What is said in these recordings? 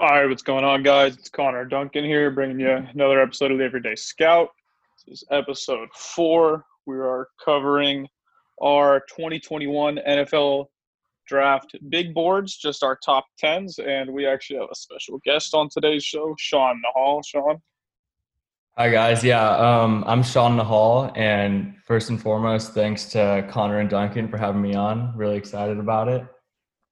All right, what's going on, guys? It's Connor Duncan here, bringing you another episode of the Everyday Scout. This is episode four. We are covering our 2021 NFL draft big boards, just our top tens, and we actually have a special guest on today's show, Shaan Nahal. Shaan. Hi guys, yeah, um, I'm Shaan Nahal, and first and foremost, thanks to Connor and Duncan for having me on. Really excited about it.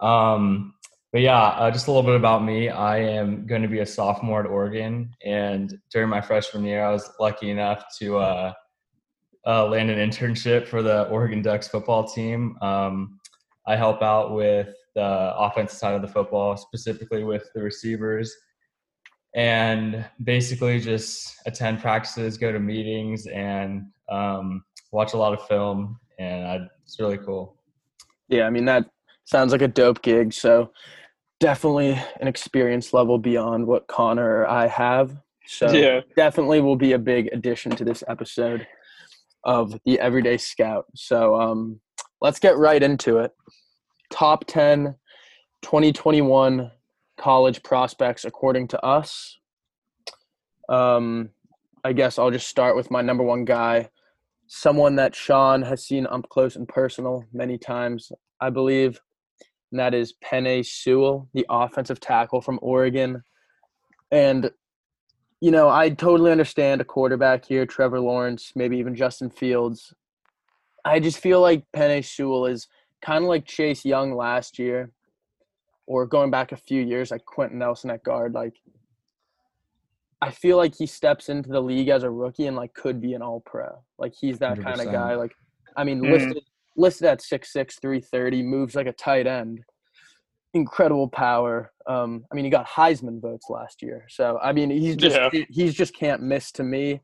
Um, but yeah, uh, just a little bit about me. I am going to be a sophomore at Oregon, and during my freshman year, I was lucky enough to uh, uh, land an internship for the Oregon Ducks football team. Um, I help out with the offensive side of the football, specifically with the receivers, and basically just attend practices, go to meetings, and um, watch a lot of film. And I, it's really cool. Yeah, I mean that sounds like a dope gig. So definitely an experience level beyond what Connor or I have. So Yeah. definitely will be a big addition to this episode of the Everyday Scout. So um, let's get right into it. Top 10 2021 college prospects according to us. Um, I guess I'll just start with my number one guy, someone that Shaan has seen up close and personal many times, I believe and that is Penei Sewell, the offensive tackle from Oregon. And, you know, I totally understand a quarterback here, Trevor Lawrence, maybe even Justin Fields. I just feel like Penei Sewell is kind of like Chase Young last year, or going back a few years, like Quenton Nelson at guard. Like, I feel like he steps into the league as a rookie and like could be an all pro. Like he's that kind of guy. Like, I mean, Mhm. listed listed at 6'6", 330, moves like a tight end. Incredible power. Um, I mean, he got Heisman votes last year. So I mean, he's just Yeah. he- he's just can't miss to me.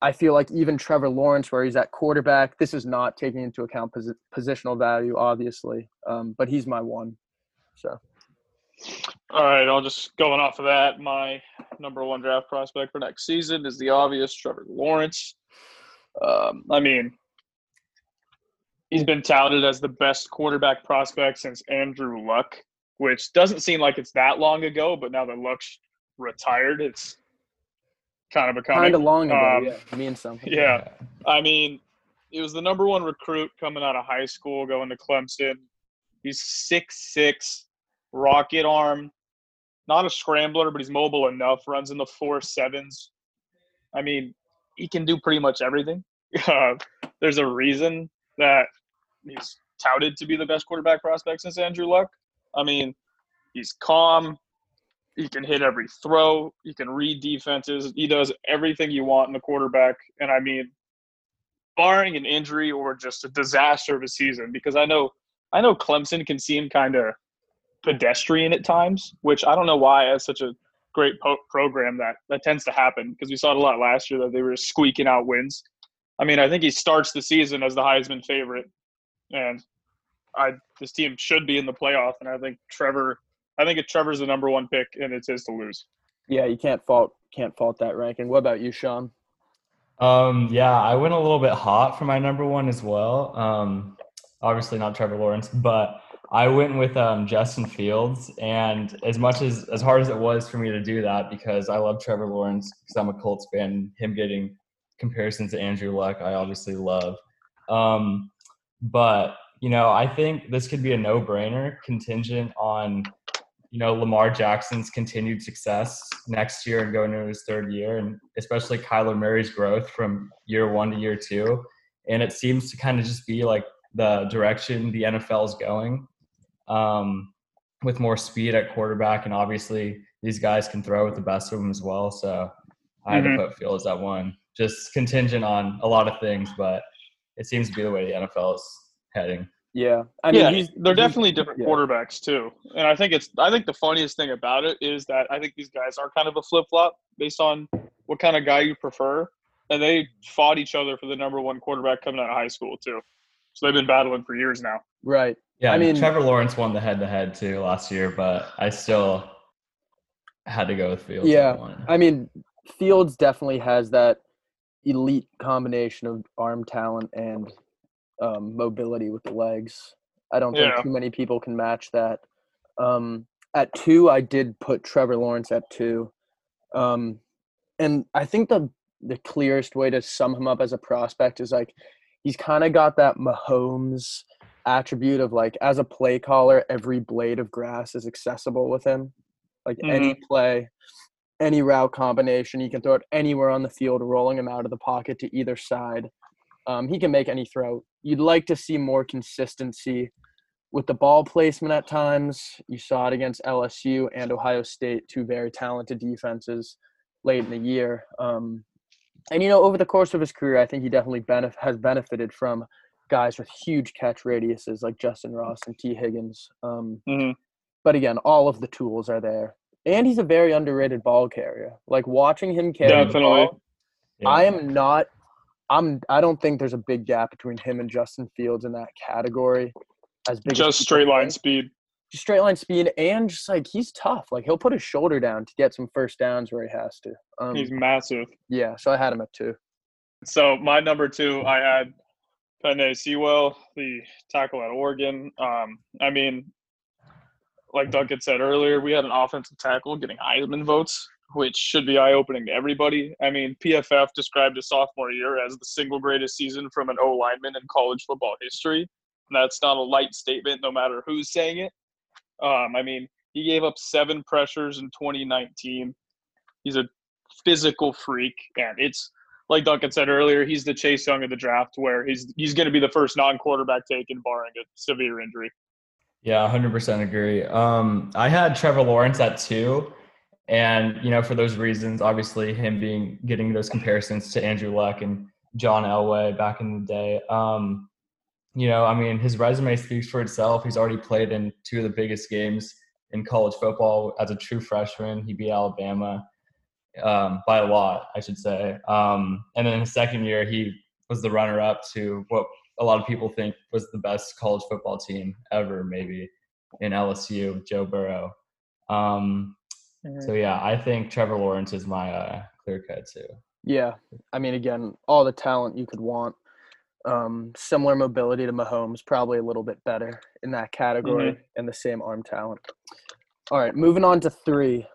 I feel like even Trevor Lawrence, where he's at quarterback, this is not taking into account posi- positional value, obviously. Um, but he's my one. So All right, I'll just going off of that. My number one draft prospect for next season is the obvious Trevor Lawrence. Um, I mean, he's been touted as the best quarterback prospect since Andrew Luck, which doesn't seem like it's that long ago, but now that Luck's retired, it's kind of becoming kind of long ago, Um, yeah, means something. Yeah, I mean, he was the number one recruit coming out of high school, going to Clemson. He's six six, rocket arm, not a scrambler, but he's mobile enough. Runs in the four sevens. I mean, he can do pretty much everything. Uh, there's a reason that he's touted to be the best quarterback prospect since Andrew Luck. I mean, he's calm. He can hit every throw. He can read defenses. He does everything you want in a quarterback. And I mean, barring an injury or just a disaster of a season, because I know I know Clemson can seem kind of pedestrian at times, which I don't know why as such a great po- program that that tends to happen because we saw it a lot last year that they were squeaking out wins. I mean, I think he starts the season as the Heisman favorite, and I this team should be in the playoff. And I think Trevor, I think if Trevor's the number one pick, and it's his to lose. yeah, you can't fault can't fault that ranking. What about you, Shaan? Um, yeah, I went a little bit hot for my number one as well. Um, obviously not Trevor Lawrence, but I went with um, Justin Fields. And as much as as hard as it was for me to do that, because I love Trevor Lawrence, because I'm a Colts fan, him getting comparisons to Andrew Luck, I obviously love. Um, but you know, I think this could be a no-brainer, contingent on you know Lamar Jackson's continued success next year and going into his third year, and especially Kyler Murray's growth from year one to year two. And it seems to kind of just be like the direction the NFL is going, um, with more speed at quarterback, and obviously these guys can throw with the best of them as well. So I had Mhm. to put Fields at one, just contingent on a lot of things, but it seems to be the way the NFL is heading. Yeah, I mean, yeah, he's, they're he's- definitely different yeah. quarterbacks too, and I think it's I think the funniest thing about it is that I think these guys are kind of a flip flop based on what kind of guy you prefer, and they fought each other for the number one quarterback coming out of high school too, so they've been battling for years now. Right. Yeah, I I mean- mean Trevor Lawrence won the head to head too last year, but I still had to go with Fields. Yeah. I mean, Fields definitely has that elite combination of arm talent and um, mobility with the legs. I don't Yeah. think too many people can match that. Um, at two, I did put Trevor Lawrence at two. Um, and I think the the clearest way to sum him up as a prospect is like he's kind of got that Mahomes attribute of like as a play caller, every blade of grass is accessible with him. Like any play, any route combination, he can throw it anywhere on the field, rolling him out of the pocket to either side. Um, he can make any throw. You'd like to see more consistency with the ball placement at times. You saw it against LSU and Ohio State, two very talented defenses late in the year. Um, and you know, over the course of his career, I think he definitely benef- has benefited from guys with huge catch radiuses like Justyn Ross and Tee Higgins. Um, Mhm. But again, all of the tools are there, and he's a very underrated ball carrier. Like watching him carry the Definitely. ball, Yeah. I am not. I'm. I don't think there's a big gap between him and Justin Fields in that category. As big Just people straight line think. speed. just straight line speed, and just like he's tough. Like he'll put his shoulder down to get some first downs where he has to. Um, He's massive. yeah, so I had him at two. So my number two, I had Penei Sewell, the tackle at Oregon. Um, I mean, like Duncan said earlier, we had an offensive tackle getting Heisman votes, which should be eye opening to everybody. I mean, PFF described his sophomore year as the single greatest season from an O lineman in college football history. And that's not a light statement, no matter who's saying it. Um, I mean, he gave up seven pressures in 2019. He's a physical freak, and it's like Duncan said earlier, he's the Chase Young of the draft, where he's he's going to be the first non-quarterback taken, barring a severe injury. Yeah, 100% agree. Um, I had Trevor Lawrence at two. And, you know, for those reasons, obviously him being getting those comparisons to Andrew Luck and John Elway back in the day. Um, you know, I mean, his resume speaks for itself. He's already played in two of the biggest games in college football as a true freshman. He beat Alabama um, by a lot, I should say. Um, and then his second year, he was the runner up to what a lot of people think was the best college football team ever, maybe in LSU with Joe Burrow. Um, so yeah, I think Trevor Lawrence is my uh, clear cut too. Yeah, I mean, again, all the talent you could want. Um, similar mobility to Mahomes, probably a little bit better in that category, and the same arm talent. All right, moving on to three.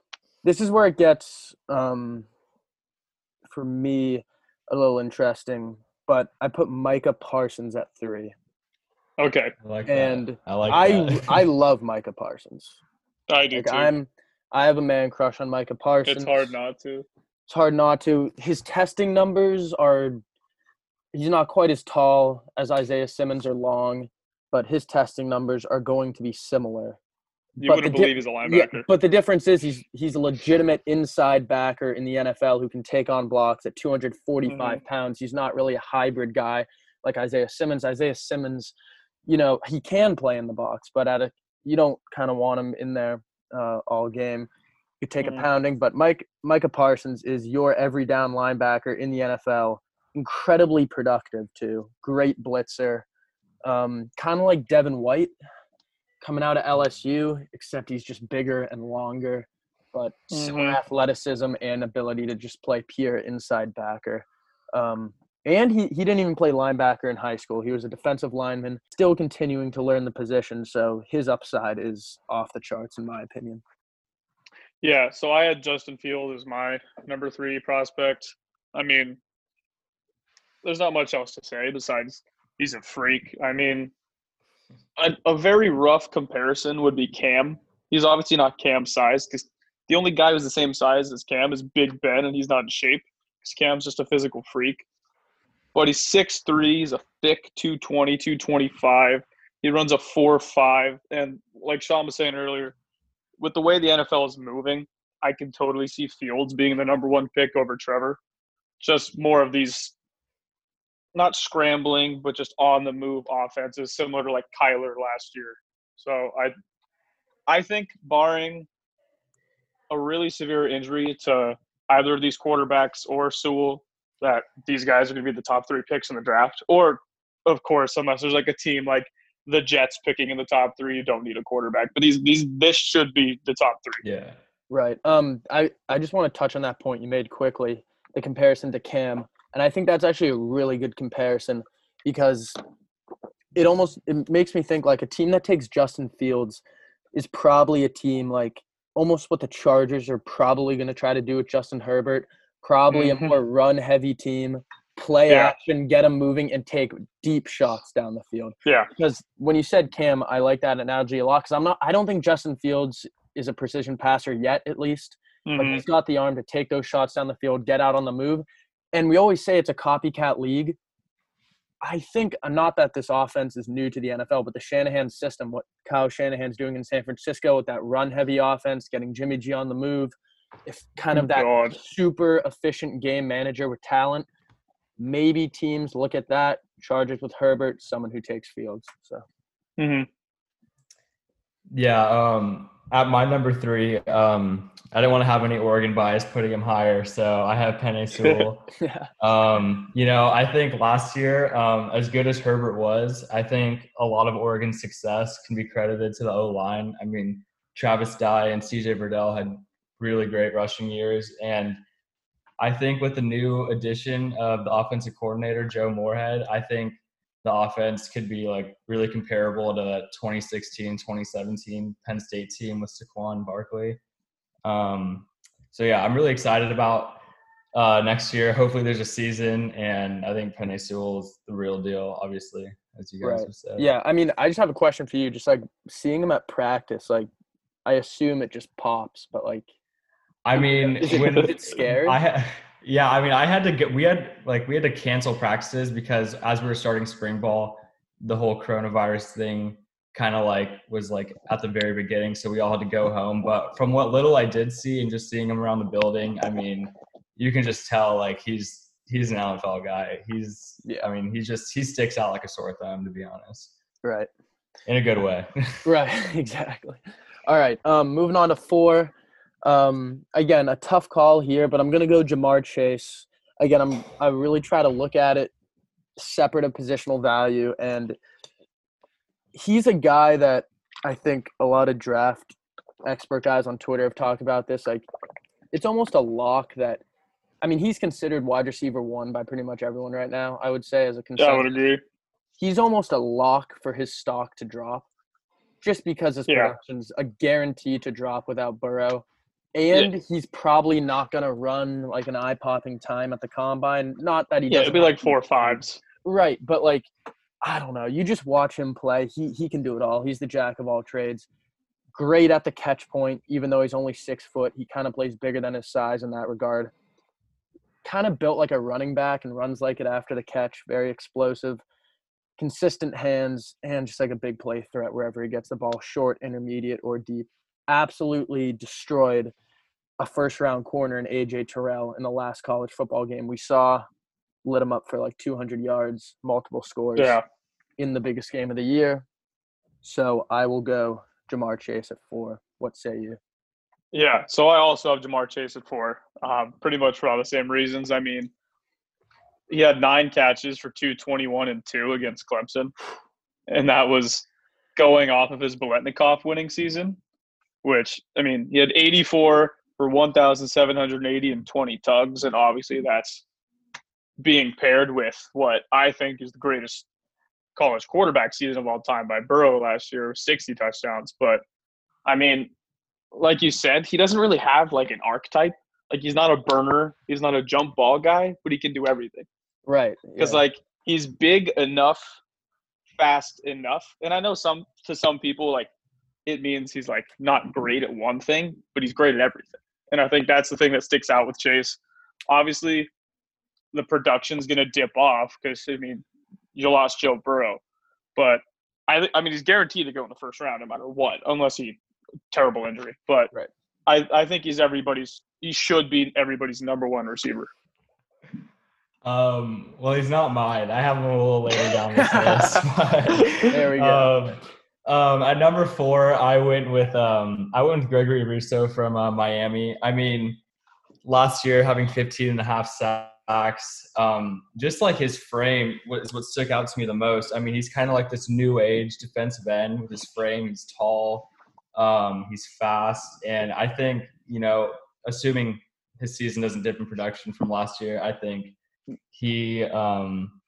This is where it gets, um, for me, a little interesting. But I put Micah Parsons at three, Okay, I like and that. I like I that. I love Micah Parsons. I do Like too. I'm, I have a man crush on Micah Parsons. it's hard not to. it's hard not to. His testing numbers are he's not quite as tall as Isaiah Simmons or long, but his testing numbers are going to be similar. You But wouldn't the di- believe he's a Yeah, linebacker. but the difference is he's he's a legitimate inside backer in the NFL who can take on blocks at 245 pounds. He's not really a hybrid guy like Isaiah Simmons. Isaiah Simmons, you know, he can play in the box, but at a you don't kind of want him in there uh, all game. You take Mhm. a pounding, but Mike Micah Parsons is your every down linebacker in the NFL. Incredibly productive too. Great blitzer. Um, kind of like Devin White coming out of LSU, except he's just bigger and longer, but Mhm. athleticism and ability to just play pure inside backer. Um, and he, he didn't even play linebacker in high school. He was a defensive lineman, still continuing to learn the position. So his upside is off the charts, in my opinion. Yeah, so I had Justin Field as my number three prospect. I mean, there's not much else to say besides he's a freak. I mean, a, a very rough comparison would be Cam. He's obviously not Cam size because the only guy who's the same size as Cam is Big Ben, and he's not in shape because Cam's just a physical freak. But he's 6'3", he's a thick 220, 225. He runs a 4 5. and like Shaan was saying earlier, with the way the NFL is moving, I can totally see Fields being the number one pick over Trevor. Just more of these, not scrambling, but just on the move offenses, similar to like Kyler last year. So I, I think barring a really severe injury to either of these quarterbacks or Sewell, that these guys are going to be the top three picks in the draft. Or, of course, unless there's like a team like the Jets picking in the top three, you don't need a quarterback. But these these this should be the top three. yeah. Right. Um, I, I just want to touch on that point you made quickly, the comparison to Cam. And I think that's actually a really good comparison because it almost it makes me think like a team that takes Justin Fields is probably a team like almost what the Chargers are probably going to try to do with Justin Herbert. Probably Mhm. a more run heavy team, play Yeah. action, get them moving, and take deep shots down the field. Yeah. Because when you said Cam, I like that analogy a lot. Because I'm not, I don't think Justin Fields is a precision passer yet, at least. But Mhm. he's got the arm to take those shots down the field, get out on the move. And we always say it's a copycat league. I think uh, not that this offense is new to the NFL, but the Shanahan system, what Kyle Shanahan's doing in San Francisco with that run heavy offense, getting Jimmy G on the move, if kind of that God. super efficient game manager with talent. Maybe teams look at that. Chargers with Herbert, someone who takes fields. So Mhm. Yeah, um, at my number three, um, I didn't want to have any Oregon bias putting him higher, so I have Penei Sewell. yeah, um, you know, I think last year, um, as good as Herbert was, I think a lot of Oregon's success can be credited to the O line. I mean, Travis Dye and CJ Verdell had really great rushing years, and I think with the new addition of the offensive coordinator Joe Moorhead, I think the offense could be like really comparable to that 2016 2017 Penn State team with Saquon Barkley. Um, so yeah, I'm really excited about uh, next year. Hopefully, there's a season, and I think Penei Sewell is the real deal. Obviously, as you guys Right. have said. yeah. I mean, I just have a question for you. Just like seeing him at practice, like I assume it just pops, but like I mean, when is scared? I yeah, I mean, I had to get. We had like we had to cancel practices because as we were starting spring ball, the whole coronavirus thing kind of like was like at the very beginning, so we all had to go home. But from what little I did see and just seeing him around the building, I mean, you can just tell like he's he's an NFL guy. He's Yeah. I mean, he just he sticks out like a sore thumb to be honest, right. in a good way. Right, exactly. All right. Um, moving on to four. Um, again, a tough call here, but I'm gonna go Ja'Marr Chase. Again, I'm I really try to look at it separate of positional value, and he's a guy that I think a lot of draft expert guys on Twitter have talked about this. Like, it's almost a lock that. I mean, he's considered wide receiver one by pretty much everyone right now. I would say as a Yeah, consensus I would agree. he's almost a lock for his stock to drop just because his Yeah. production's a guarantee to drop without Burrow. And he's probably not going to run like an eye popping time at the combine. Not that he Yeah, it'd be like four fives. Right, but like I don't know. You just watch him play. He he can do it all. He's the jack of all trades. Great at the catch point, even though he's only six foot. He kind of plays bigger than his size in that regard. Kind of built like a running back and runs like it after the catch. Very explosive, consistent hands, and just like a big play threat wherever he gets the ball, short, intermediate, or deep. Absolutely destroyed a first round corner in AJ Terrell in the last college football game we saw lit him up for like 200 yards, multiple scores Yeah. in the biggest game of the year. So I will go Ja'Marr Chase at four. What say you? Yeah, so I also have Ja'Marr Chase at four, um, pretty much for all the same reasons. I mean, he had nine catches for 221 and two against Clemson, and that was going off of his Biletnikoff winning season, which, I mean, he had 84 for 1,780 and 20 tugs, and obviously that's being paired with what I think is the greatest college quarterback season of all time by Burrow last year, 60 touchdowns. But, I mean, like you said, he doesn't really have like an archetype. Like he's not a burner, he's not a jump ball guy, but he can do everything. Right. Because yeah. like he's big enough, fast enough, and I know some to some people like it means he's like not great at one thing, but he's great at everything. And I think that's the thing that sticks out with Chase. Obviously, the production's gonna dip off because I mean you lost Joe Burrow, but I I mean he's guaranteed to go in the first round no matter what, unless he terrible injury. But Right. I I think he's everybody's he should be everybody's number one receiver. Um, well, he's not mine. I have him a little later down this list. but, There we go. Um, um, at number four, I went with um, I went with Gregory Rousseau from uh, Miami. I mean, last year having 15 and a half sacks, um, just like his frame was what stuck out to me the most. I mean, he's kind of like this new age defensive end with his frame. He's tall, um, he's fast, and I think you know, assuming his season doesn't dip in production from last year, I think he um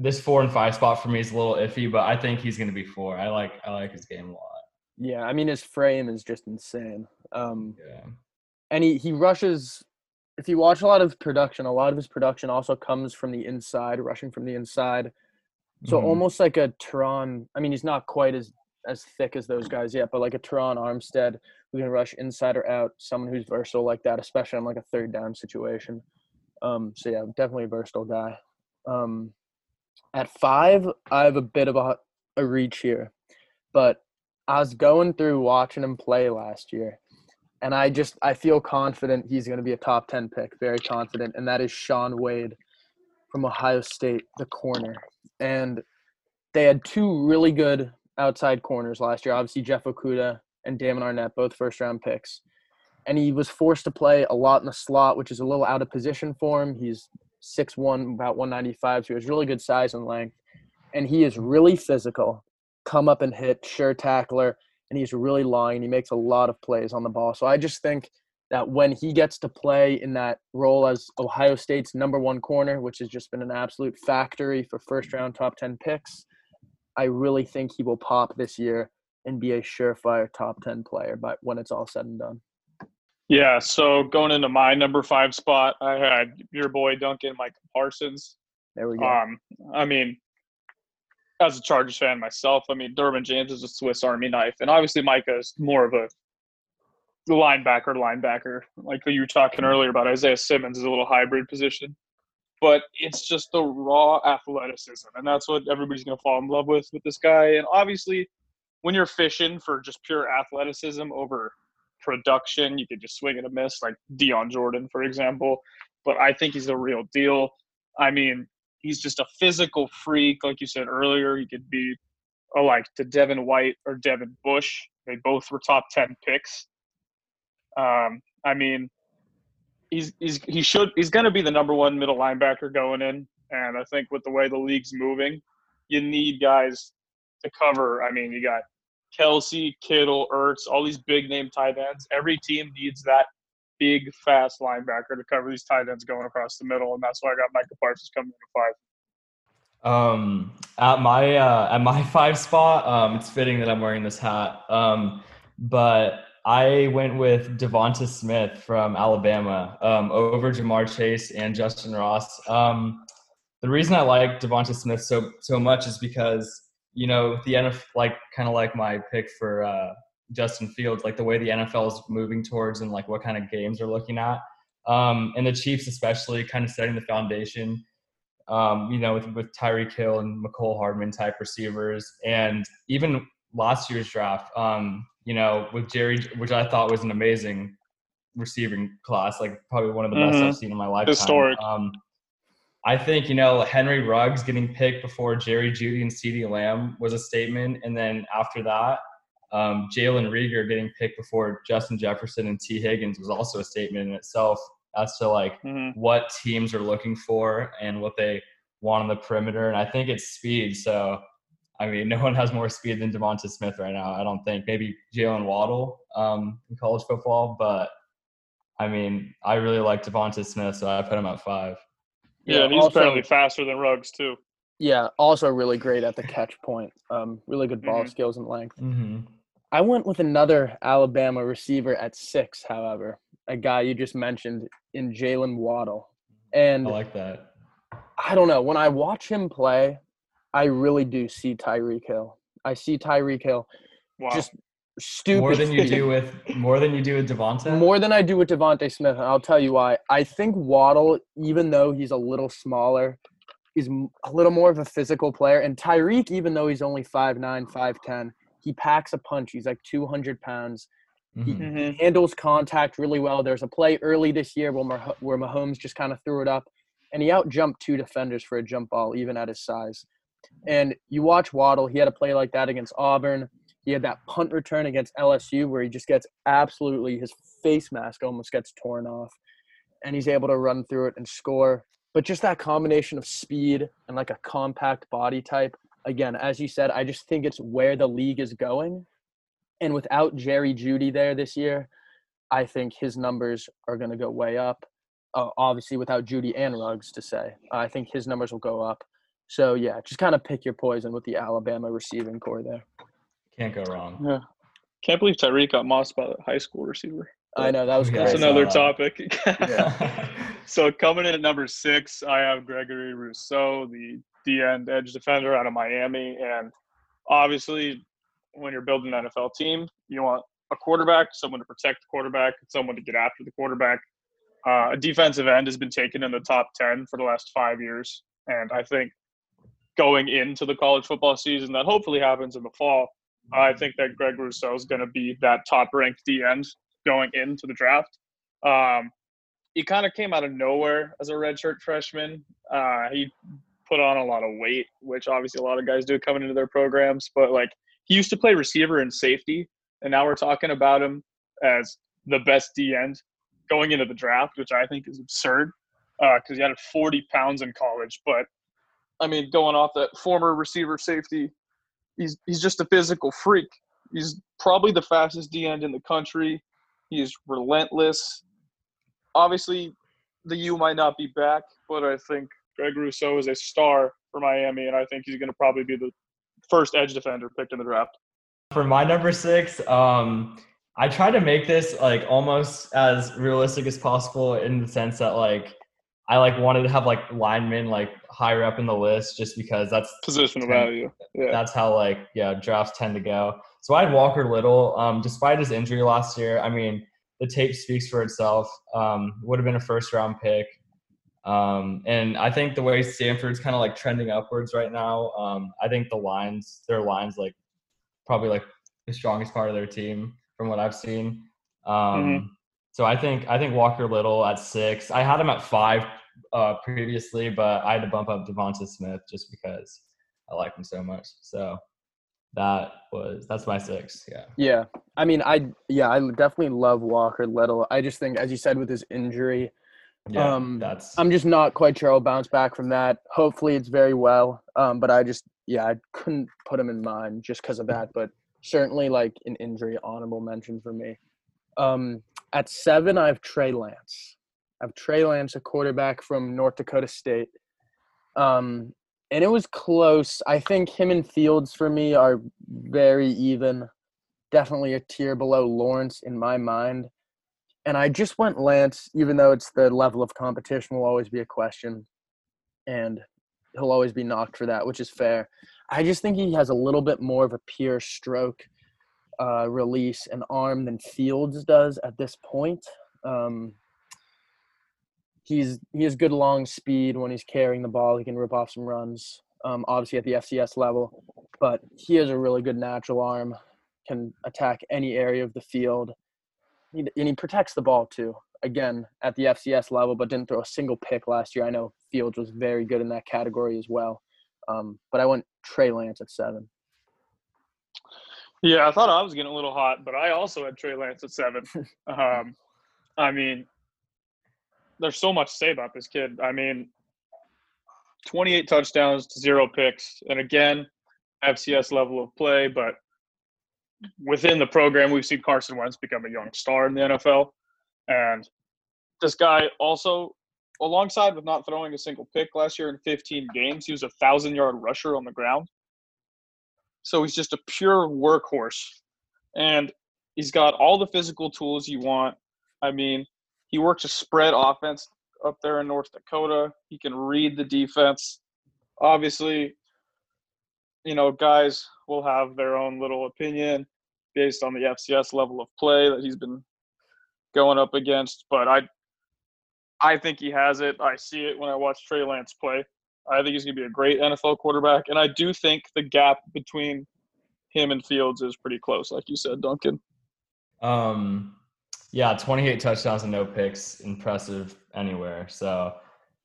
this four and five spot for me is a little iffy, but I think he's going to be four. I like I like his game a lot. Yeah, I mean his frame is just insane. Um, Yeah. and he, he rushes if you watch a lot of production a lot of his production also comes from the inside rushing from the inside so Mhm. almost like a Tehran I mean he's not quite as as thick as those guys yet but like a Tehran Armstead who can rush inside or out someone who's versatile like that especially on like a third down situation um so yeah definitely a versatile guy um at five I have a bit of a, a reach here but I was going through watching him play last year and I just I feel confident he's going to be a top 10 pick, very confident, and that is Shaun Wade from Ohio State, the corner. And they had two really good outside corners last year, obviously Jeff Okudah and Damon Arnette, both first round picks. And he was forced to play a lot in the slot, which is a little out of position for him. He's 6'1, about 195, so he has really good size and length. And he is really physical, come up and hit, sure tackler, and he's really long and he makes a lot of plays on the ball. So I just think that when he gets to play in that role as Ohio State's number one corner, which has just been an absolute factory for first round top 10 picks, I really think he will pop this year and be a surefire top 10 player but when it's all said and done. Yeah, so going into my number five spot, I had your boy Duncan Mike Parsons. There we go. Um, I mean, as a Chargers fan myself, I mean Derwin James is a Swiss Army knife, and obviously Micah is more of a linebacker linebacker, like you were talking earlier about Isaiah Simmons is a little hybrid position. But it's just the raw athleticism, and that's what everybody's going to fall in love with with this guy. And obviously, when you're fishing for just pure athleticism over production, you could just swing and a miss, like Dion Jordan, for example. But I think he's a real deal. I mean, he's just a physical freak, like you said earlier. He could be a, like to Devin White or Devin Bush. They both were top ten picks. Um, I mean, he's he's he should he's going to be the number one middle linebacker going in, and I think with the way the league's moving, you need guys to cover. I mean, you got Kelce, Kittle, Ertz, all these big name tight ends. Every team needs that big, fast linebacker to cover these tight ends going across the middle, and that's why I got Michael Parsons coming in at five. Um, at my uh, at my five spot, um, it's fitting that I'm wearing this hat. Um, but I went with DeVonta Smith from Alabama um, over Ja'Marr Chase and Justyn Ross. Um, the reason I like DeVonta Smith so so much is because you know the NFL, like kind of like my pick for uh, Justin Fields, like the way the NFL is moving towards and like what kind of games they're looking at, um, and the Chiefs especially kind of setting the foundation um, you know, with, with Tyreek Hill and Mecole Hardman type receivers. And even last year's draft, um, you know, with Jerry, which I thought was an amazing receiving class, like probably one of the best Mhm. I've seen in my lifetime. Historic. Um, I think, you know, Henry Ruggs getting picked before Jerry Jeudy and CeeDee Lamb was a statement. And then after that, um, Jalen Reagor getting picked before Justin Jefferson and Tee Higgins was also a statement in itself as to like Mhm. what teams are looking for and what they want on the perimeter. And I think it's speed. So, I mean, no one has more speed than DeVonta Smith right now. I don't think. Maybe Jaylen Waddle um, in college football, but I mean, I really like DeVonta Smith, so I put him at five. Yeah, and he's also- apparently faster than Ruggs too. Yeah, also really great at the catch point. Um, really good ball Mhm. skills and length. Mm-hmm. I went with another Alabama receiver at six, however, a guy you just mentioned in Jaylen Waddle. And I like that. I don't know. When I watch him play, I really do see Tyreek Hill. I see Tyreek Hill Wow. just stupid. More than you do with more than you do with DeVonta. More than I do with DeVonta Smith, and I'll tell you why. I think Waddle, even though he's a little smaller, is a little more of a physical player. And Tyreek, even though he's only 5'9", 5'10", he packs a punch. He's like 200 pounds. Mhm. Mhm. handles contact really well. There's a play early this year where, Mah- where Mahomes just kind of threw it up, and he out jumped two defenders for a jump ball, even at his size. And you watch Waddle, he had a play like that against Auburn. He had that punt return against LSU where he just gets absolutely, his face mask almost gets torn off, and he's able to run through it and score. But just that combination of speed and like a compact body type, again, as you said, I just think it's where the league is going. And without Jerry Jeudy there this year, I think his numbers are going to go way up. Uh, obviously, without Jeudy and Ruggs to say, I think his numbers will go up. So yeah, just kind of pick your poison with the Alabama receiving corps there. Can't go wrong. Yeah. Can't believe Tyreek got mossed by the high school receiver. I know that was Yeah, That's I crazy. saw another that. topic. So coming in at number six, I have Gregory Rousseau, the D end edge defender out of Miami. And obviously, when you're building an NFL team, you want a quarterback, someone to protect the quarterback, someone to get after the quarterback. Uh, a defensive end has been taken in the top 10 for the last five years. And I think going into the college football season that hopefully happens in the fall, I think that Greg Rousseau is going to be that top ranked D end going into the draft. Um, he kind of came out of nowhere as a redshirt freshman. Uh, he put on a lot of weight, which obviously a lot of guys do coming into their programs. But like he used to play receiver and safety, and now we're talking about him as the best D end going into the draft, which I think is absurd because he had 40 pounds in college. But I mean, going off that former receiver safety, he's he's just a physical freak. He's probably the fastest D end in the country. He is relentless. Obviously, the U might not be back, but I think Greg Rousseau is a star for Miami, and I think he's going to probably be the first edge defender picked in the draft. For my number six, um, I try to make this like almost as realistic as possible in the sense that like I like wanted to have like linemen like higher up in the list just because that's Positional value. Yeah. that's how like yeah drafts tend to go. So I had Walker Little. Um, despite his injury last year, I mean the tape speaks for itself. Um, would have been a first round pick. Um, and I think the way Stanford's kind of like trending upwards right now, um, I think the lines, their lines, like probably like the strongest part of their team from what I've seen. Um, Mhm. So I think I think Walker Little at six. I had him at five uh, previously, but I had to bump up DeVonta Smith just because I like him so much. So that was that's my six. Yeah. Yeah, I mean, I yeah, I definitely love Walker Little. I just think, as you said, with his injury, Yeah. Um, that's I'm just not quite sure I'll bounce back from that. Hopefully, it's very well. Um, but I just yeah, I couldn't put him in mind just because of that. But certainly, like an injury honorable mention for me. Um, at seven, I have Trey Lance. I have Trey Lance, a quarterback from North Dakota State. Um, and it was close. I think him and Fields for me are very even. Definitely a tier below Lawrence in my mind. And I just went Lance, even though it's the level of competition will always be a question. And he'll always be knocked for that, which is fair. I just think he has a little bit more of a pure stroke uh, release and arm than Fields does at this point. Um, he's he has good long speed when he's carrying the ball. He can rip off some runs. Um, obviously at the FCS level, but he has a really good natural arm. Can attack any area of the field, he, and he protects the ball too. Again at the FCS level, but didn't throw a single pick last year. I know Fields was very good in that category as well. Um, but I went Trey Lance at seven. Yeah, I thought I was getting a little hot, but I also had Trey Lance at seven. um, I mean, there's so much to say about this kid. I mean, 28 touchdowns to zero picks, and again, FCS level of play, but within the program, we've seen Carson Wentz become a young star in the NFL, and this guy also, alongside with not throwing a single pick last year in 15 games, he was a thousand yard rusher on the ground. So he's just a pure workhorse. And he's got all the physical tools you want. I mean, he works a spread offense up there in North Dakota. He can read the defense. Obviously, you know, guys will have their own little opinion based on the FCS level of play that he's been going up against, but I I think he has it. I see it when I watch Trey Lance play. I think he's going to be a great NFL quarterback, and I do think the gap between him and Fields is pretty close, like you said, Duncan. Um, yeah, 28 touchdowns and no picks, impressive anywhere. So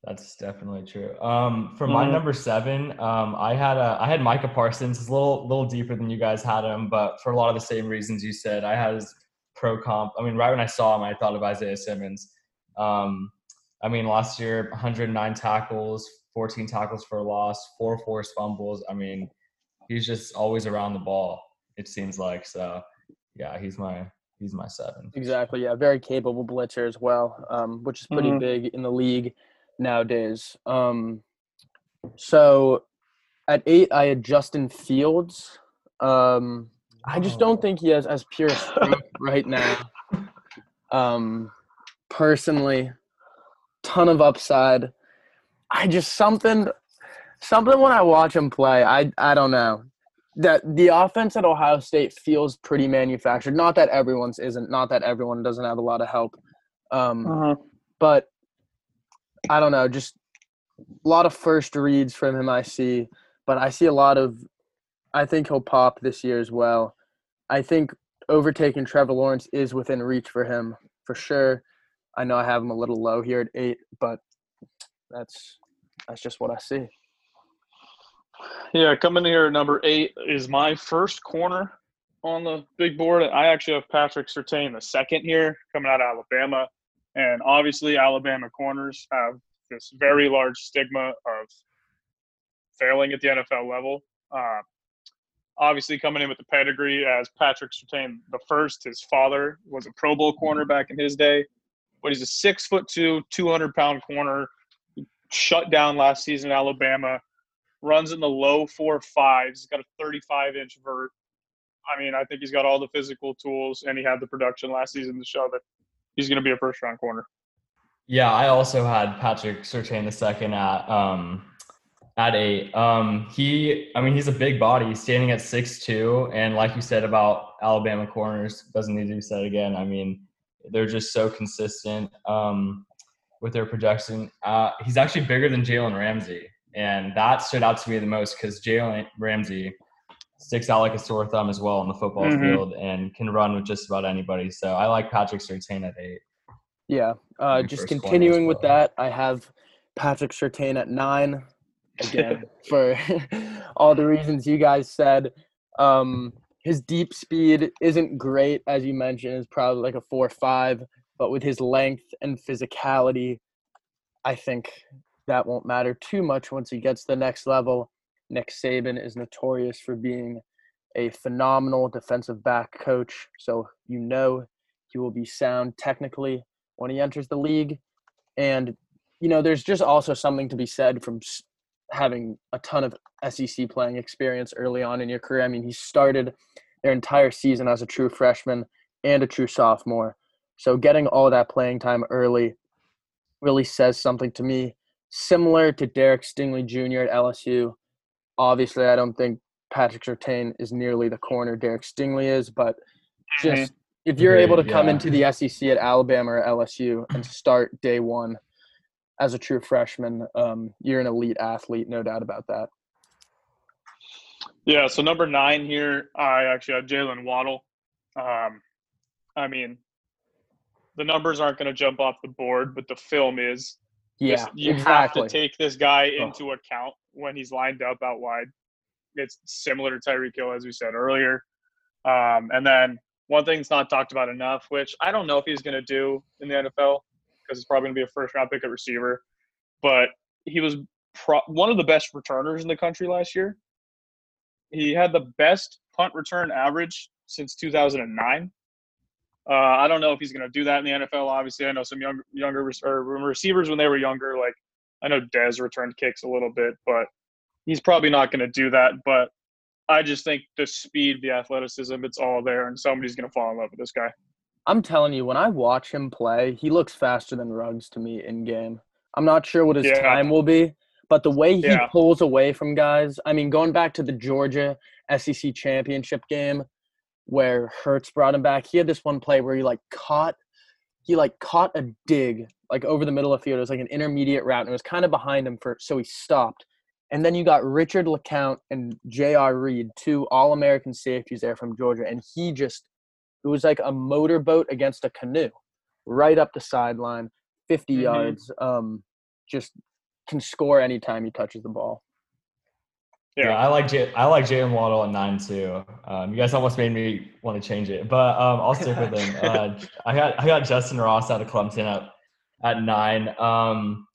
that's definitely true. Um, for my Mhm. number seven, um, I had a, I had Micah Parsons. It's a little little deeper than you guys had him, but for a lot of the same reasons you said, I had his pro comp. I mean, right when I saw him, I thought of Isaiah Simmons. Um, I mean, last year, 109 tackles, 14 tackles for a loss, four forced fumbles. I mean, he's just always around the ball. It seems like so. Yeah, he's my he's my seven. Exactly. Yeah, very capable blitzer as well, um, which is pretty Mhm. big in the league nowadays. Um, so at eight, I had Justin Fields. Um, I just don't think he has as pure stroke right now. Um, personally, ton of upside. I just something, something when I watch him play, I I don't know that the offense at Ohio State feels pretty manufactured. Not that everyone's isn't. Not that everyone doesn't have a lot of help. Um, Uh-huh. but I don't know, just a lot of first reads from him I see, but I see a lot of I think he'll pop this year as well. I think overtaking Trevor Lawrence is within reach for him for sure. I know I have him a little low here at 8, but that's that's just what I see. Yeah, coming here at number eight is my first corner on the big board. I actually have Patrick Surtain the second here, coming out of Alabama. And obviously, Alabama corners have this very large stigma of failing at the NFL level. Uh, obviously, coming in with the pedigree as Patrick Surtain the first, his father was a Pro Bowl corner back in his day. But he's a six foot two, 200 pound corner. Shut down last season Alabama runs in the low four fives. He's got a 35 inch vert. I mean, I think he's got all the physical tools, and he had the production last season to show that he's going to be a first round corner. Yeah, I also had Patrick Surtain the second at um at eight. Um he I mean he's a big body, standing at six two, and like you said about Alabama corners, doesn't need to be said again. I mean, they're just so consistent um with their projection. Uh he's actually bigger than Jalen Ramsey. And that stood out to me the most because Jalen Ramsey sticks out like a sore thumb as well on the football Mhm. field and can run with just about anybody. So I like Patrick Surtain at eight. Yeah. Uh, just continuing with that, I have Patrick Surtain at nine. Again, for all the reasons you guys said. Um, his deep speed isn't great, as you mentioned, is probably like a four or five, but with his length and physicality, I think that won't matter too much once he gets to the next level. Nick Saban is notorious for being a phenomenal defensive back coach, so you know he will be sound technically when he enters the league. And, you know, there's just also something to be said from having a ton of SEC playing experience early on in your career. I mean, he started their entire season as a true freshman and a true sophomore. So getting all that playing time early really says something to me. Similar to Derek Stingley Jr. at LSU. Obviously, I don't think Patrick Surtain is nearly the corner Derek Stingley is, but just if you're able to come yeah. into the SEC at Alabama or LSU and start day one as a true freshman, um, you're an elite athlete, no doubt about that. Yeah, so number nine here, I actually have Jaylen Waddle. Um, I mean, the numbers aren't going to jump off the board, but the film is. Yeah, This- you exactly. have to take this guy Oh. into account when he's lined up out wide. It's similar to Tyreek Hill, as we said earlier. Um, and then one thing that's not talked about enough, which I don't know if he's going to do in the NFL because it's probably going to be a first round pick at receiver, but he was pro- one of the best returners in the country last year. He had the best punt return average since 2009. Uh, I don't know if he's going to do that in the NFL. Obviously, I know some younger younger or receivers when they were younger. Like I know Dez returned kicks a little bit, but he's probably not going to do that. But I just think the speed, the athleticism, it's all there, and somebody's going to fall in love with this guy. I'm telling you, when I watch him play, he looks faster than Ruggs to me in game. I'm not sure what his Yeah. time will be, but the way he Yeah. pulls away from guys, I mean, going back to the Georgia SEC championship game where Hurts brought him back, he had this one play where he like caught he like caught a dig like over the middle of the field. It was like an intermediate route and it was kind of behind him for so he stopped. And then you got Richard LeCounte and J.R. Reed, two all American safeties there from Georgia, and he just it was like a motorboat against a canoe, right up the sideline, 50 Mhm. yards. Um, just can score anytime he touches the ball. Yeah, Yeah. I like J- I like Jaylen Waddle at nine too. Um, you guys almost made me want to change it, but um, I'll stick with him. Uh, I got I got Justyn Ross out of Clemson at at nine. Um,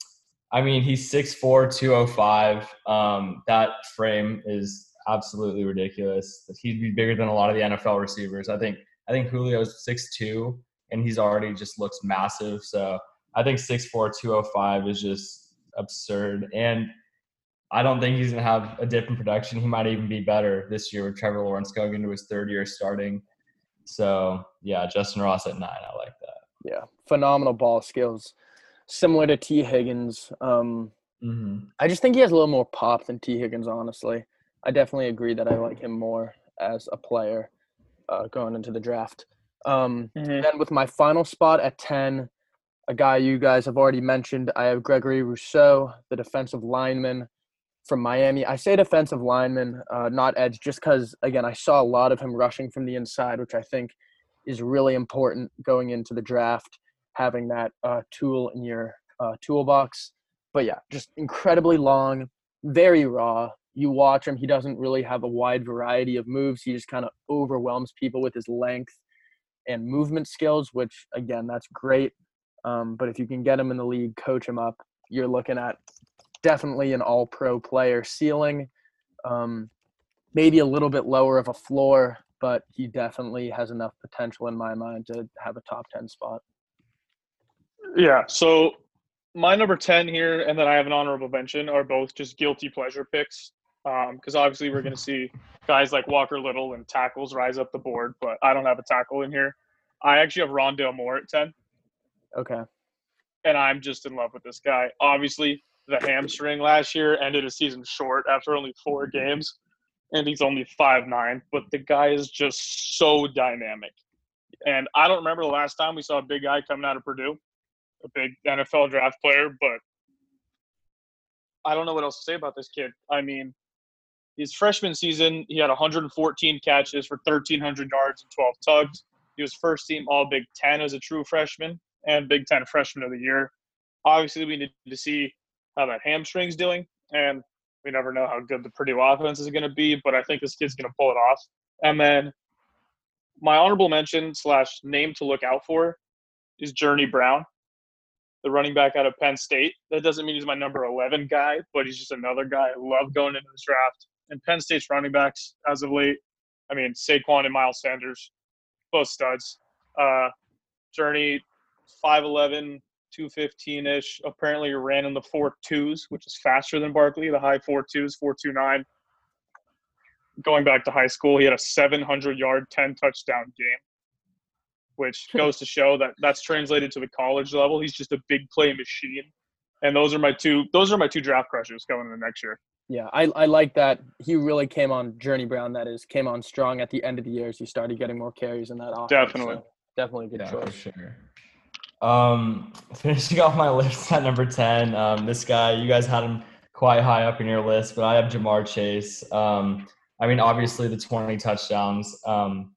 I mean, he's 6'4", 205. Um, that frame is absolutely ridiculous. He'd be bigger than a lot of the NFL receivers. I think I think Julio's 6'2", and he's already just looks massive. So I think 6'4", 205 is just absurd. And I don't think he's going to have a dip in production. He might even be better this year with Trevor Lawrence going into his third year starting. So yeah, Justyn Ross at nine. I like that. Yeah, phenomenal ball skills, similar to Tee Higgins. Um, Mm-hmm. I just think he has a little more pop than Tee Higgins. Honestly, I definitely agree that I like him more as a player uh, going into the draft. Um, Mhm. then with my final spot at ten, a guy you guys have already mentioned, I have Gregory Rousseau, the defensive lineman from Miami. I say defensive lineman, uh, not edge, just because again I saw a lot of him rushing from the inside, which I think is really important going into the draft, having that uh, tool in your uh, toolbox. But yeah, just incredibly long, very raw. You watch him; he doesn't really have a wide variety of moves. He just kind of overwhelms people with his length and movement skills, which again, that's great. Um, but if you can get him in the league, coach him up, you're looking at definitely an all pro player ceiling. Um, maybe a little bit lower of a floor, but he definitely has enough potential in my mind to have a top 10 spot. Yeah. So my number 10 here, and then I have an honorable mention, are both just guilty pleasure picks. Because obviously, we're going to see guys like Walker Little and tackles rise up the board, but I don't have a tackle in here. I actually have Rondale Moore at 10, Okay. and I'm just in love with this guy. Obviously, the hamstring last year ended a season short after only four games, and he's only five nine. but the guy is just so dynamic. And I don't remember the last time we saw a big guy coming out of Purdue, a big NFL draft player, but I don't know what else to say about this kid. I mean, his freshman season, he had 114 catches for 1,300 yards and 12 tugs. He was first team All Big Ten as a true freshman and Big Ten Freshman of the Year. Obviously, we need to see how that hamstring's doing, and we never know how good the Purdue offense is going to be. But I think this kid's going to pull it off. And then my honorable mention slash name to look out for is Journey Brown, the running back out of Penn State. That doesn't mean he's my number 11 guy, but he's just another guy I love going into this draft. And Penn State's running backs as of late, I mean, Saquon and Miles Sanders, both studs. Uh, Journey, 5'11, 215 ish. Apparently ran in the four twos, which is faster than Barkley, the high four twos, 429. Going back to high school, he had a 700 yard, 10 touchdown game, which goes to show that that's translated to the college level. He's just a big play machine. And those are my two. Those are my two draft crushes going into next year. Yeah, I, I like that. He really came on Journey Brown. That is came on strong at the end of the year as he started getting more carries in that offense. Definitely. so definitely a good Yeah, for sure. Um, finishing off my list at number 10, um, this guy, you guys had him quite high up in your list, but I have Ja'Marr Chase. Um, I mean, obviously, the 20 touchdowns um,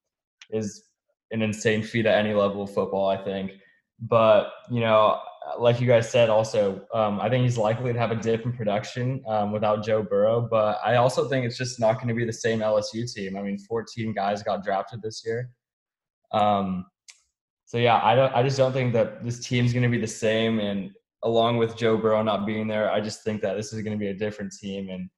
is an insane feat at any level of football, I think. But, you know, like you guys said, also, um, I think he's likely to have a dip in production um, without Joe Burrow. But I also think it's just not going to be the same LSU team. I mean, 14 guys got drafted this year. Um, so yeah, I don't. I just don't think that this team's going to be the same. And along with Joe Burrow not being there, I just think that this is going to be a different team, and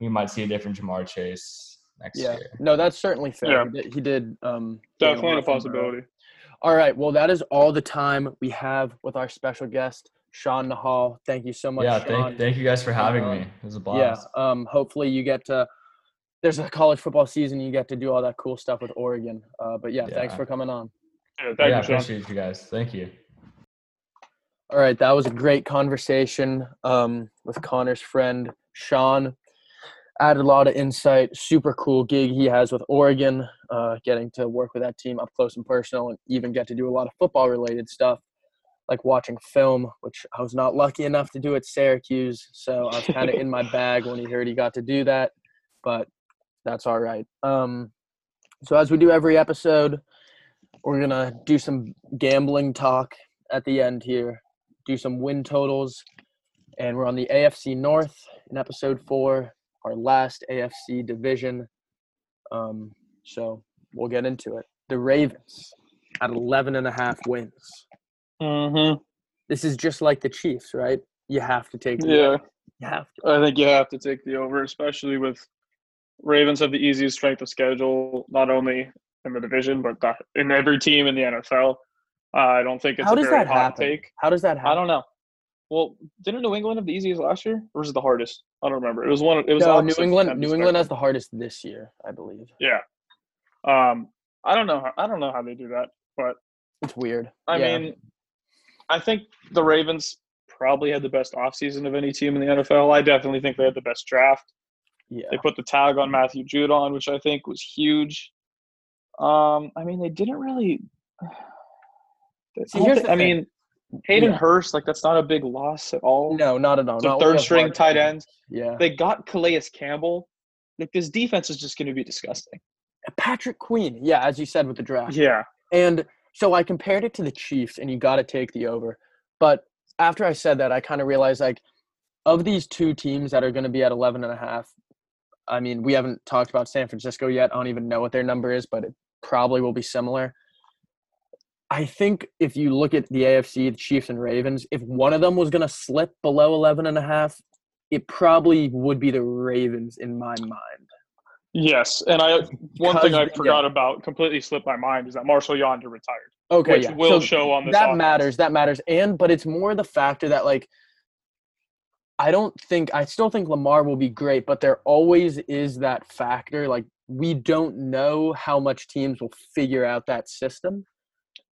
we might see a different Ja'Marr Chase next Yeah, year. no, that's certainly fair. Yeah. He did. He did um, gain Definitely a lot from Burrow. possibility. All right. Well, that is all the time we have with our special guest, Shaan Nahal. Thank you so much, yeah, Shaan. thank thank you guys for having me. It was a yeah. blast. Um, hopefully you get to. There's a college football season. You get to do all that cool stuff with Oregon. Uh, but yeah, thanks for coming on. Yeah, thank yeah, you, Shaan. appreciate you guys. Thank you. All right, that was a great conversation um, with Connor's friend Shaan. Added a lot of insight. Super cool gig he has with Oregon, uh, getting to work with that team up close and personal, and even get to do a lot of football related stuff, like watching film, which I was not lucky enough to do at Syracuse. So I was kind of in my bag when he heard he got to do that, but that's all right. Um, so as we do every episode, we're gonna do some gambling talk at the end here do some win totals. And we're on the AFC North in episode four, our last AFC division. Um, so we'll get into it. The Ravens at 11 and a half wins. Mm-hmm. This is just like the Chiefs, right? You have to take the Yeah, over. You have to. I think you have to take the over, especially with Ravens have the easiest strength of schedule, not only in the division but the, in every team in the NFL. Uh, I don't think it's How a does very that hot happen? take. How does that happen? I don't know. Well, didn't New England have the easiest last year, or was it the hardest? I don't remember. It was one. It was No, New England. New England has the hardest this year, I believe. Yeah. Um, I don't know. How, I don't know how they do that, but It's weird. I Yeah. mean, I think the Ravens probably had the best offseason of any team in the NFL. I definitely think they had the best draft. yeah. They put the tag on Matthew Judon, which I think was huge. Um, I mean, they didn't really. I, See, here's the I thing. mean, Hayden Yeah. Hurst, like that's not a big loss at all. No, not at all. It's a Not when you third string tight Andrews. end. Yeah. They got Calais Campbell. Like this defense is just going to be disgusting. Patrick Queen. Yeah, as you said with the draft. Yeah, And so I compared it to the Chiefs, and you got to take the over. But after I said that, I kind of realized like, of these two teams that are going to be at 11 and a half, I mean, we haven't talked about San Francisco yet. I don't even know what their number is, but it probably will be similar. I think if you look at the AFC, the Chiefs and Ravens, if one of them was going to slip below 11 and a half, it probably would be the Ravens in my mind. yes. And I one thing I forgot about completely slipped my mind is that Marshal Yanda retired, Okay, which yeah. will So show on that offense. matters that matters and but it's more the factor that like i don't think i still think lamar will be great but there always is that factor like we don't know how much teams will figure out that system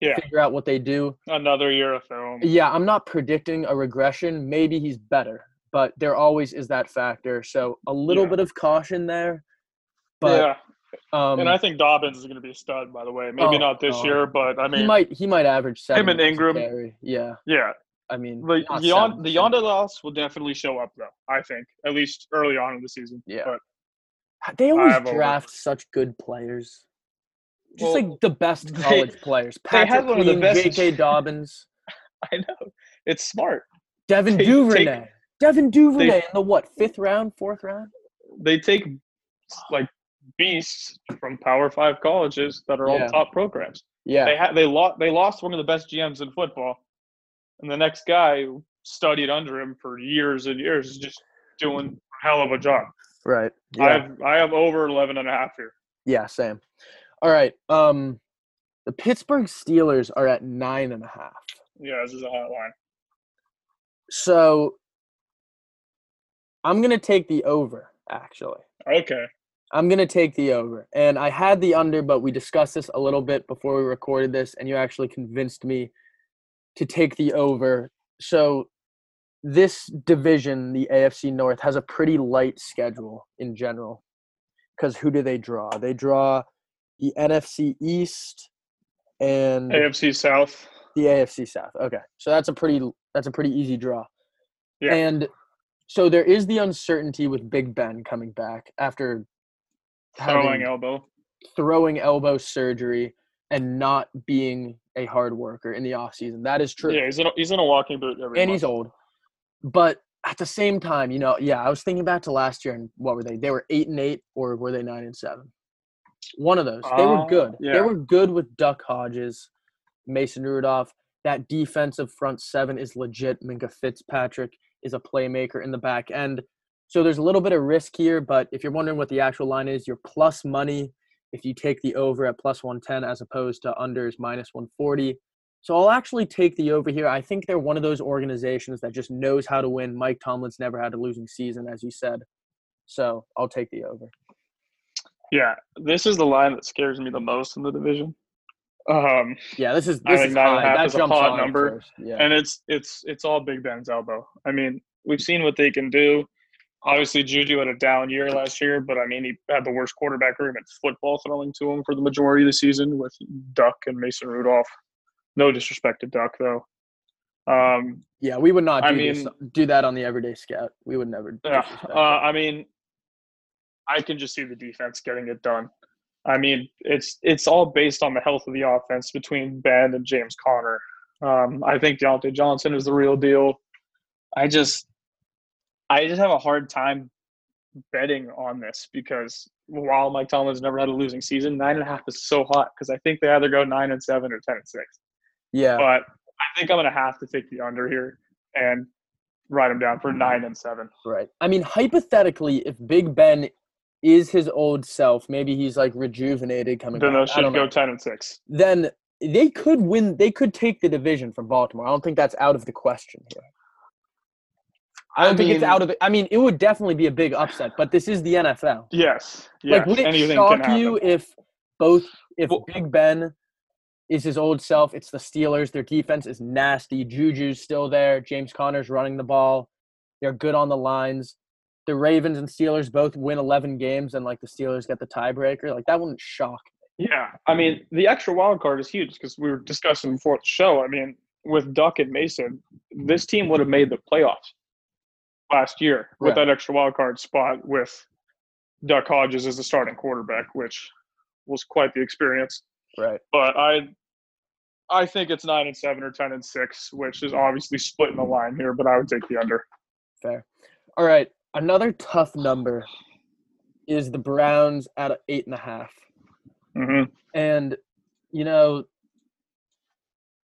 Yeah. figure out what they do Another year of film. yeah i'm not predicting a regression maybe he's better but there always is that factor so a little Yeah. bit of caution there but yeah, um and I think Dobbins is going to be a stud. By the way, maybe Oh, not this no. year, but I mean, he might he might average seven and Ingram. carry. yeah yeah, i mean the Yon- the Yanda loss will definitely show up though. I think at least early on in the season. Yeah. but They always have over. draft such good players. Just Well, like the best they- college players. they Patrick had one of the Queen, best- J.K. Dobbins, I know it's smart. Devin They Duvernay. take- Devin Duvernay they- in the what? Fifth round, fourth round? They take like beasts from Power Five colleges that are Yeah. all top programs. Yeah. They had they lost they lost one of the best GMs in football, and the next guy studied under him for years and years is just doing a hell of a job. Right. I have I have over 11 and a half here. yeah. Same. All right. Um, the Pittsburgh Steelers are at nine and a half. Yeah, this is a hot line. So I'm gonna take the over. Actually. Okay. I'm gonna take the over, and I had the under, but we discussed this a little bit before we recorded this, and you actually convinced me to take the over. So this division, the AFC North, has a pretty light schedule in general. Because who do they draw? They draw the NFC East and AFC South. the AFC South. Okay, so that's a pretty that's a pretty easy draw. Yeah. And so there is the uncertainty with Big Ben coming back after Throwing elbow. throwing elbow surgery and not being a hard worker in the offseason. That is true. Yeah, he's in a, he's in a walking boot every and month. he's old. But at the same time, you know, yeah, I was thinking back to last year and what were they? They were eight and eight or were they nine and seven? One of those. They were Uh, good. They were good with Duck Hodges, Mason Rudolph. That defensive front seven is legit. Minkah Fitzpatrick is a playmaker in the back end. So there's a little bit of risk here, but if you're wondering what the actual line is, you're plus money if you take the over at plus 110 as opposed to unders minus 140. So I'll actually take the over here. I think they're one of those organizations that just knows how to win. Mike Tomlin's never had a losing season, as you said. So I'll take the over. Yeah, this is the line that scares me the most in the division. Um, Yeah, this is I this think is nine and a half is a hot number. Yeah. and it's it's it's all Big Ben's elbow. I mean, we've seen what they can do. Obviously, Juju had a down year last year, but I mean, he had the worst quarterback room in football throwing to him for the majority of the season with Duck and Mason Rudolph. No disrespect to Duck, though. Um, yeah, we would not do I this, do that on the everyday scout. We would never. Yeah, uh, that. I mean, I can just see the defense getting it done. I mean, it's it's all based on the health of the offense between Ben and James Conner. Um, I think Diontae Johnson is the real deal. I just, I just have a hard time betting on this because while Mike Tomlin's never had a losing season, nine and a half is so hot because I think they either go nine and seven or ten and six. Yeah, But I think I'm gonna have to take the under here and write them down for mm-hmm. nine and seven. right. I mean, hypothetically, if Big Ben is his old self, maybe he's like rejuvenated coming Then back. those I should don't go know. ten and six. Then they could win. They could take the division from Baltimore. I don't think that's out of the question here. I don't think it's out of it. I mean, it would definitely be a big upset, but this is the NFL. Yes. Yes. like, would it shock you if both if Well- Big Ben is his old self? It's the Steelers. Their defense is nasty. Juju's still there. James Conner's running the ball. They're good on the lines. The Ravens and Steelers both win 11 games, and like the Steelers get the tiebreaker. Like that wouldn't shock. Yeah, I mean the extra wild card is huge because we were discussing before the show. I mean, with Duck and Mason, this team would have made the playoffs last year with Right. that extra wild card spot with Duck Hodges as the starting quarterback, which was quite the experience. Right. But I, I think it's nine and seven or ten and six, which is obviously splitting the line here. But I would take the under. Fair. All right. Another tough number is the Browns at eight and a half. hmm And, you know,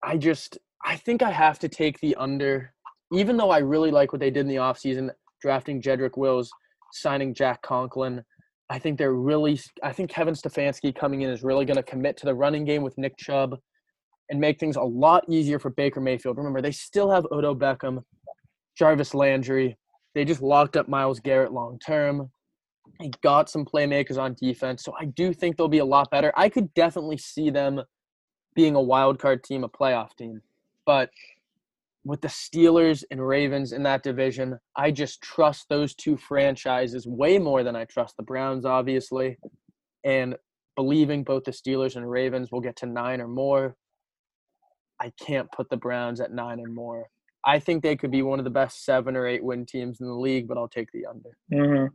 I just I think I have to take the under, even though I really like what they did in the offseason, drafting Jedrick Wills, signing Jack Conklin. I think they're really I think Kevin Stefanski coming in is really going to commit to the running game with Nick Chubb and make things a lot easier for Baker Mayfield. Remember, they still have Odo Beckham, Jarvis Landry. They just locked up Myles Garrett long term. They got some playmakers on defense, so I do think they'll be a lot better. I could definitely see them being a wild card team, a playoff team. But with the Steelers and Ravens in that division, I just trust those two franchises way more than I trust the Browns, obviously. And believing both the Steelers and Ravens will get to nine or more, I can't put the Browns at nine and more. I think they could be one of the best seven or eight win teams in the league, but I'll take the under. hmm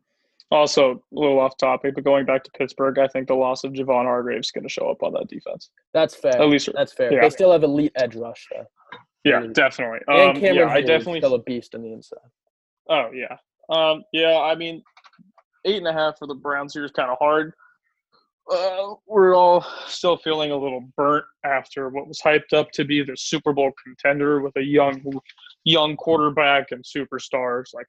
Also, a little off topic, but going back to Pittsburgh, I think the loss of Javon Hargrave's going to show up on that defense. That's fair. At least, That's fair. yeah. They still have elite edge rush though. yeah, definitely. And Um, Cameron yeah, I definitely. still a beast on the inside. Oh yeah, um, yeah. I mean, eight and a half for the Browns here is kind of hard. Uh, we're all still feeling a little burnt after what was hyped up to be the Super Bowl contender with a young, young quarterback and superstars like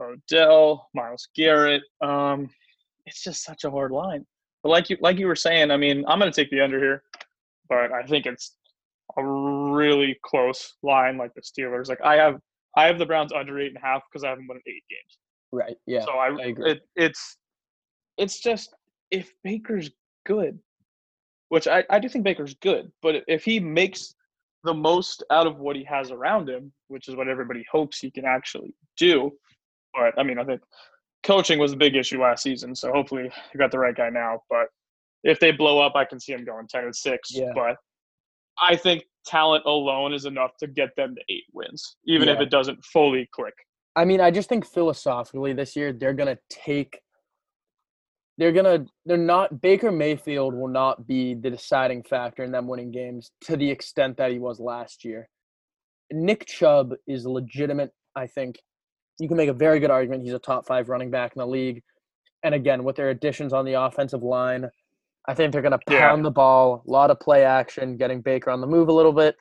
Odell, Myles Garrett. Um, it's just such a hard line. But like you, like you were saying, I mean, I'm going to take the under here, but I think it's a really close line, like the Steelers. Like I have, I have the Browns under eight and a half because I haven't won eight games. Right. Yeah. so I, I agree. It, it's, it's just if Baker's good, which I, I do think Baker's good, but if he makes the most out of what he has around him, which is what everybody hopes he can actually do. But I mean, I think coaching was a big issue last season, so hopefully you got the right guy now. But if they blow up, I can see him going ten and six. Yeah. But I think talent alone is enough to get them to eight wins, even if it doesn't fully click. I mean, I just think philosophically this year they're gonna take. They're gonna. They're not. Baker Mayfield will not be the deciding factor in them winning games to the extent that he was last year. Nick Chubb is legitimate. I think you can make a very good argument. He's a top five running back in the league. And again, with their additions on the offensive line, I think they're going to Yeah. pound the ball, a lot of play action, getting Baker on the move a little bit.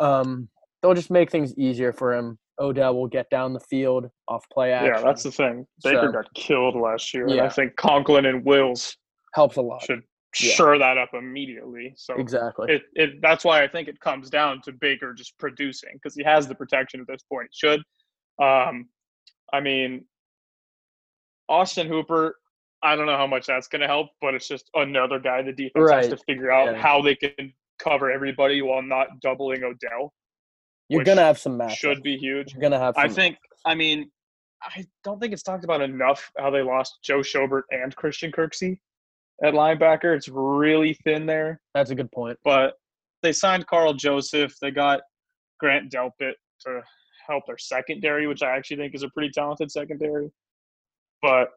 Um, they'll just make things easier for him. Odell will get down the field off play action. Yeah, that's the thing. Baker So- got killed last year, and I think Conklin and Wills helps a lot. should Yeah. sure that up immediately. So Exactly. it, it that's why I think it comes down to Baker just producing because he has the protection at this point. He should. Um, I mean, Austin Hooper. I don't know how much that's going to help, but it's just another guy the defense has to figure out Yeah. how they can cover everybody while not doubling Odell. You're gonna have some matchups. Should be huge. You're gonna have. Some I think. I mean, I don't think it's talked about enough how they lost Joe Schobert and Christian Kirksey at linebacker. It's really thin there, that's a good point. but they signed Karl Joseph. They got Grant Delpit to help their secondary, which I actually think is a pretty talented secondary. But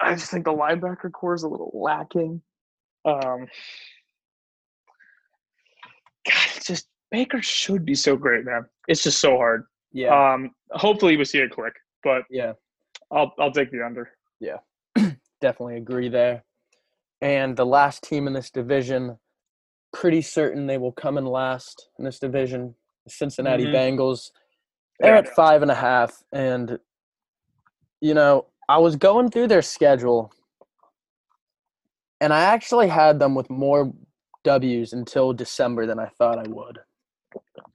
I just think the linebacker corps is a little lacking. Um, God, it's just Baker should be so great, man. It's just so hard. Yeah. Um, hopefully we see it click, but yeah. I'll I'll take the under. Yeah. Definitely agree there. And the last team in this division, pretty certain they will come in last in this division. the Cincinnati Mhm. Bengals. They're Yeah. at five and a half, and you know I was going through their schedule, and I actually had them with more W's until December than I thought I would.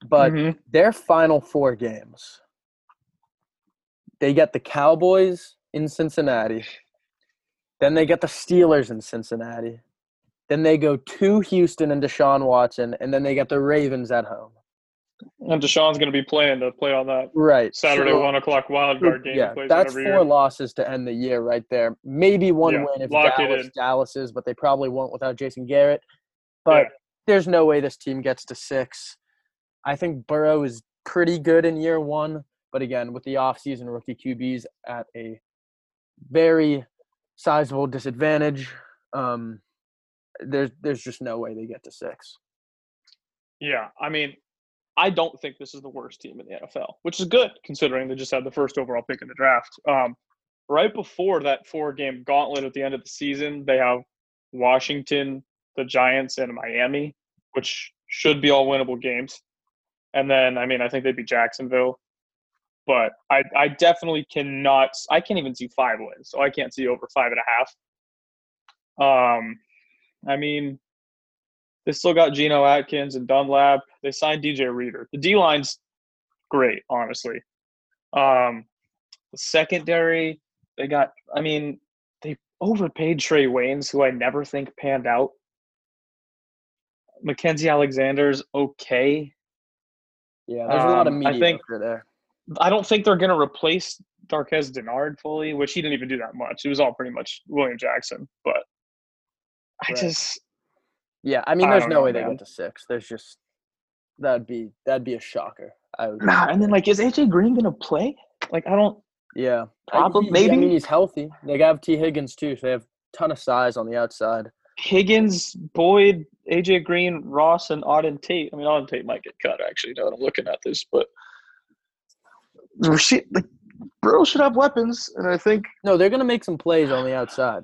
But Mhm. their final four games they get the Cowboys in Cincinnati. Then they get the Steelers in Cincinnati. Then they go to Houston and Deshaun Watson, and then they get the Ravens at home. And Deshaun's going to be playing to play on that Right. Saturday so- one o'clock wild card game. Yeah, that's four year. losses to end the year right there. Maybe one Yeah, win if Dallas. Dallas is, but they probably won't without Jason Garrett. But Yeah. there's no way this team gets to six. I think Burrow is pretty good in year one, but again, with the offseason rookie QBs at a very sizable disadvantage, um, there's there's just no way they get to six. Yeah, I mean, I don't think this is the worst team in the NFL, which is good considering they just had the first overall pick in the draft. Um, right before that four-game gauntlet at the end of the season, they have Washington, the Giants, and Miami, which should be all winnable games. And then, I mean, I think they'd be Jacksonville, but I, I definitely cannot. I can't even see five wins, so I can't see over five and a half. Um, I mean, they still got Geno Atkins and Dunlap. They signed DJ Reader. The D line's great, honestly. Um, the secondary, they got. I mean, they overpaid Trae Waynes, who I never think panned out. Mackensie Alexander's okay. Yeah, there's a lot of Um, I mediocre think- there. I don't think they're going to replace Darqueze Dennard fully, which he didn't even do that much. It was all pretty much William Jackson. But I Right. just, Yeah, I mean, there's don't no know, way they man. get to six. There's just that'd be that'd be a shocker. I would nah. And then like, is AJ Green going to play? Like, I don't. yeah, Probably- I, he- I maybe. mean, he's healthy. They have Tee Higgins too, so they have a ton of size on the outside. Higgins, Boyd, AJ Green, Ross, and Auden Tate. I mean, Auden Tate might get cut actually. Now that I'm looking at this, but like Burrow should have weapons, and I think No, they're gonna make some plays on the outside.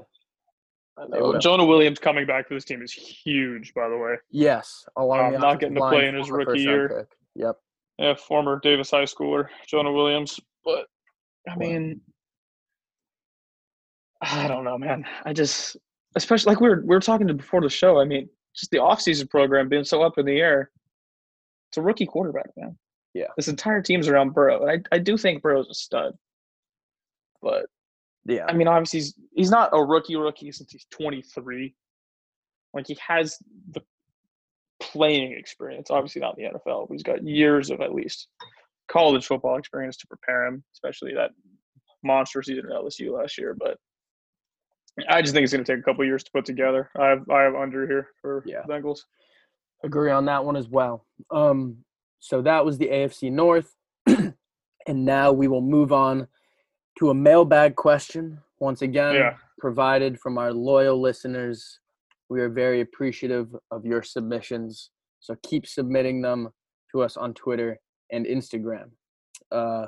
Jonah Williams coming back for this team is huge. By the way, Yes, along Um, not getting to play in his rookie year. Yep. yeah, former Davis High schooler Jonah Williams. But I mean, I don't know, man. I just, especially like we were we were talking to before the show. I mean, just the offseason program being so up in the air. It's a rookie quarterback, man. Yeah. This entire team's around Burrow, and I I do think Burrow's a stud. But Yeah. I mean, obviously, he's he's not a rookie rookie since he's 23. Like he has the playing experience, obviously not in the NFL, but he's got years of at least college football experience to prepare him, especially that monster season at LSU last year. But I just think it's going to take a couple years to put together. I have I have under here for Yeah. Bengals. agree on that one as well. Um, so that was the AFC North, and now we will move on to a mailbag question once again Yeah. provided from our loyal listeners. We are very appreciative of your submissions, so keep submitting them to us on Twitter and Instagram. Uh,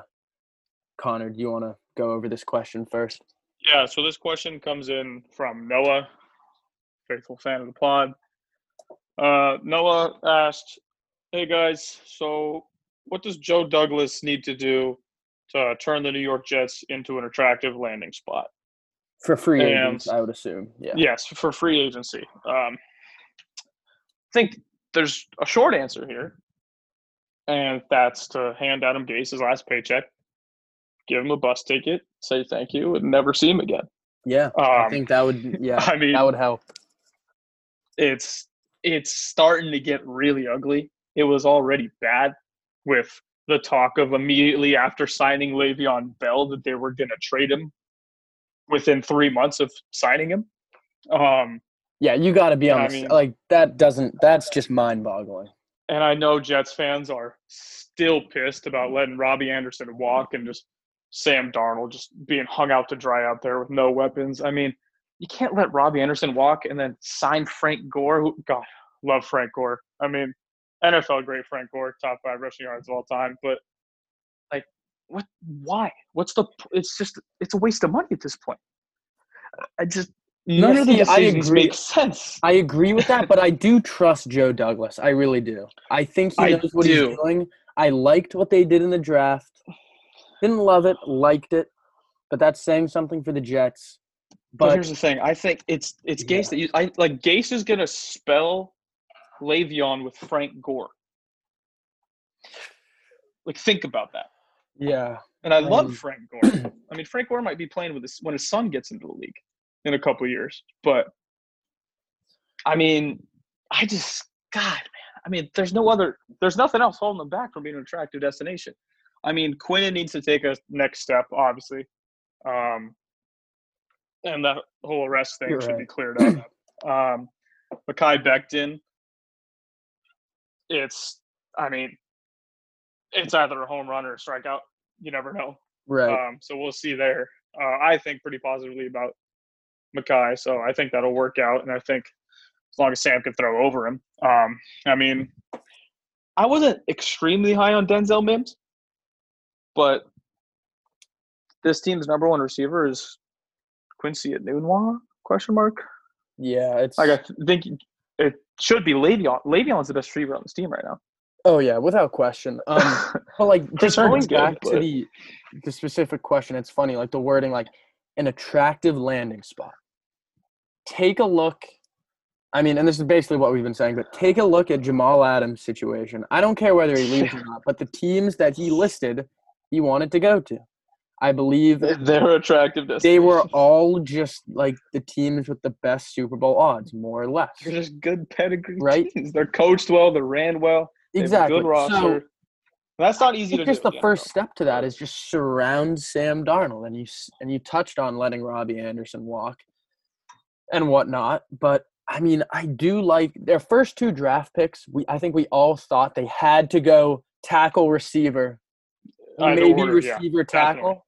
Connor, do you want to go over this question first? Yeah, so this question comes in from Noah, faithful fan of the pod. Uh, Noah asked, "Hey guys, so what does Joe Douglas need to do to turn the New York Jets into an attractive landing spot?" For free And- agents, I would assume. Yeah. Yes, for free agency. Um, I think there's a short answer here, and that's to hand Adam Gase his last paycheck, give him a bus ticket, say thank you, and never see him again. Yeah. I Um, think that would. Yeah. I mean, that would help. it's it's starting to get really ugly. It was already bad with the talk of immediately after signing Le'Veon Bell that they were going to trade him within three months of signing him. Um, Yeah, you got to be on I mean- like that. Doesn't that's just mind boggling. and I know Jets fans are still pissed about letting Robbie Anderson walk and just Sam Darnold just being hung out to dry out there with no weapons. I mean, you can't let Robbie Anderson walk and then sign Frank Gore. Who, God, love Frank Gore. I mean, NFL great Frank Gore, top five rushing yards of all time. But like, what? Why? What's the? It's just it's a waste of money at this point. I just none of the see, I agree. make sense. I agree with that, but I do trust Joe Douglas. I really do. I think he I knows what do. he's doing. I liked what they did in the draft. Didn't love it, liked it, but that's saying something for the Jets. But, But here's the thing: I think it's it's Yeah. Gase that you, I like. Gase is gonna spell Le'Veon with Frank Gore. Like, think about that. yeah, And I love Frank Gore. I mean, Frank Gore might be playing with his when his son gets into the league in a couple years. But I mean, I just God, man. I mean, there's no other. There's nothing else holding them back from being an attractive destination. I mean, Quinn needs to take a next step, obviously, um, and that whole arrest thing You're should be cleared up. um, Mekhi Becton, it's. I mean, it's either a home run or a strikeout. You never know. Right. Um, so we'll see there. Uh, I think pretty positively about Makai, so I think that'll work out, and I think as long as Sam can throw over him. Um, I mean, I wasn't extremely high on Denzel Mims, but this team's number one receiver is Quincy Enunwa? Question mark. yeah. It's. Like I th- think it should be Le'Veon. Le'Veon's the best receiver on this team right now. oh yeah, without question. Um, but like just going good, back to but- the the specific question, it's funny. Like the wording, like an attractive landing spot. Take a look. I mean, and this is basically what we've been saying, but take a look at Jamal Adams' situation. I don't care whether he leaves or not, but the teams that he listed, he wanted to go to. I believe They're attractive. they were all just like the teams with the best Super Bowl odds, more or less. They're just good pedigree Right? teams. They're coached well. They're ran well. They Exactly. Good roster. So That's not I easy to just do. the yeah, first no. step to that is just surround Sam Darnold, and you and you touched on letting Robbie Anderson walk and whatnot. But I mean, I do like their first two draft picks. We I think we all thought they had to go tackle receiver, Either maybe order, yeah, receiver definitely. tackle,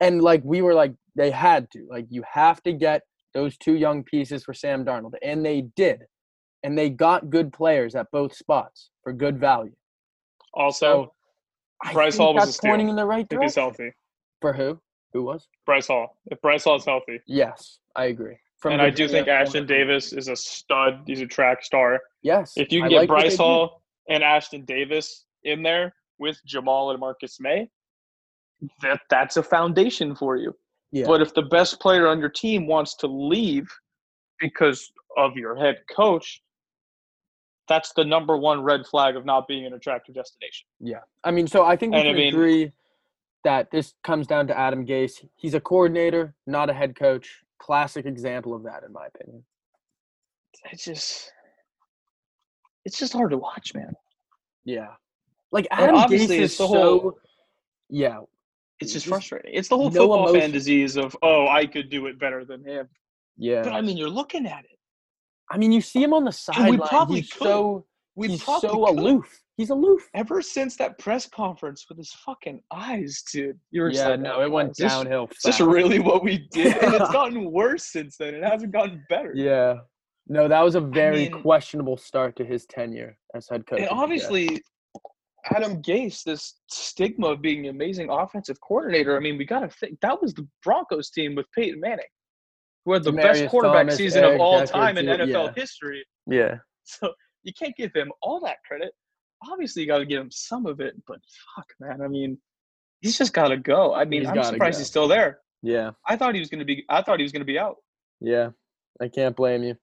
and like we were like they had to like you have to get those two young pieces for Sam Darnold, and they did, and they got good players at both spots for good value. Also, So, Bryce Hall was pointing in the right if he's direction. healthy, For who? Who was? Bryce Hall. If Bryce Hall is healthy, Yes, I agree. From and I do think Ashtyn Davis is a stud. He's a track star. Yes. If you I can get like Bryce. Hall and Ashtyn Davis in there with Jamal and Marcus Maye, that that's a foundation for you. yeah. But if the best player on your team wants to leave because of your head coach, that's the number one red flag of not being an attractive destination. yeah. I mean, so I think we And I mean- agree that this comes down to Adam Gase. He's a coordinator, not a head coach. Classic example of that, in my opinion. It's just, it's just hard to watch, man. Yeah. Like Adam Gase obviously is it's the so. whole- Yeah. It's just Just frustrating. It's the whole no football fan disease of, oh, I could do it better than him. Yeah. But I mean, you're looking at it. I mean, you see him on the And we sideline. probably he's could. so We he's probably so could. aloof. He's aloof. Ever since that press conference with his fucking eyes, dude. You were Yeah, no, "Oh, it went downhill. Is this really what we did? And it's gotten worse since then. It hasn't gotten better. Yeah. No, that was a very mean- questionable start to his tenure as head coach. And obviously, Adam Gase, this stigma of being an amazing offensive coordinator. I mean, we got to think that was the Broncos team with Peyton Manning, who had the best quarterback Thomas, season Eric of all Decker, time in too, NFL yeah. history. Yeah. So you can't give him all that credit. Obviously, you got to give him some of it, but fuck, man. I mean, he's just got to go. I mean, He's I'm surprised go. he's still there. Yeah. I thought he was going to be. I thought he was going to be out. Yeah. I can't blame you.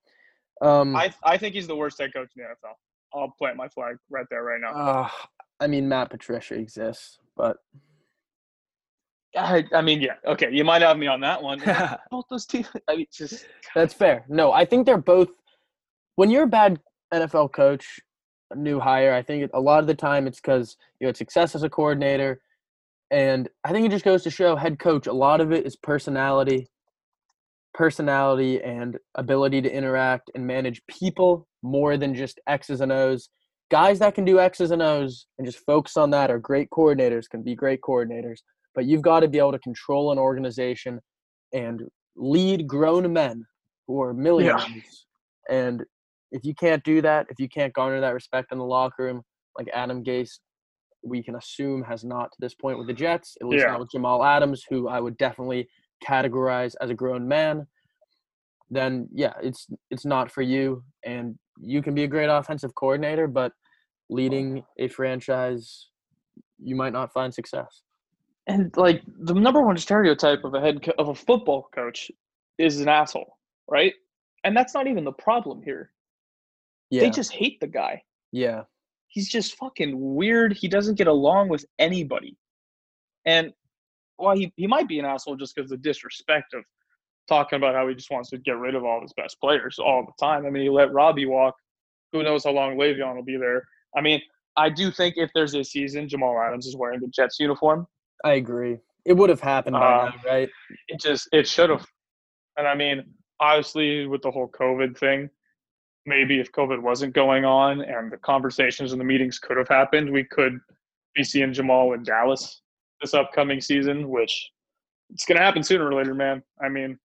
Um I I think he's the worst head coach in the NFL. I'll plant my flag right there, right now. uh, I mean Matt Patricia exists, but I, I mean, yeah, okay, you might have me on that one. Both those teams, I mean, just that's fair. No, I think they're both when you're a bad NFL coach, a new hire, I think a lot of the time it's because you had success as a coordinator. And I think it just goes to show head coach, a lot of it is personality, personality and ability to interact and manage people more than just X's and O's. Guys that can do X's and O's and just focus on that are great coordinators, can be great coordinators. But you've got to be able to control an organization and lead grown men who are millionaires. And if you can't do that, if you can't garner that respect in the locker room, like Adam Gase, we can assume has not to this point with the Jets, at least Yeah. not with Jamal Adams, who I would definitely categorize as a grown man, then yeah, it's it's not for you. And you can be a great offensive coordinator, but leading a franchise, you might not find success. and like the number one stereotype of a head co- of a football coach is an asshole, right? And that's not even the problem here. Yeah, They just hate the guy. yeah, He's just fucking weird. He doesn't get along with anybody. And well, he, he might be an asshole just because of the disrespect of talking about how he just wants to get rid of all his best players all the time. I mean, he let Robbie walk. Who knows how long Le'Veon will be there? I mean, I do think if there's a season, Jamal Adams is wearing the Jets uniform. I agree. It would have happened by Uh, now, right? It just it should have. And I mean, obviously with the whole COVID thing, maybe if COVID wasn't going on and the conversations and the meetings could have happened, we could be seeing Jamal in Dallas this upcoming season, which it's gonna happen sooner or later, man. I mean,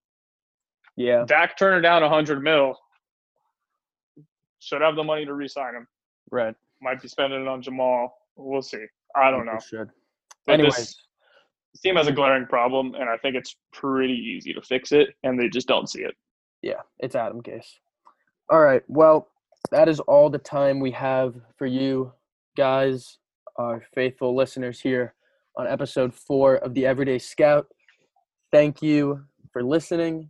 Yeah. Dak turning down a hundred mil should have the money to re-sign him. Right. Might be spending it on Jamal. We'll see. I don't People know. Should. But Anyways, this, this team has a glaring problem, and I think it's pretty easy to fix it, and they just don't see it. yeah, it's Adam Gase. All right. Well, that is all the time we have for you guys, our faithful listeners here on episode four of the Everyday Scout. Thank you for listening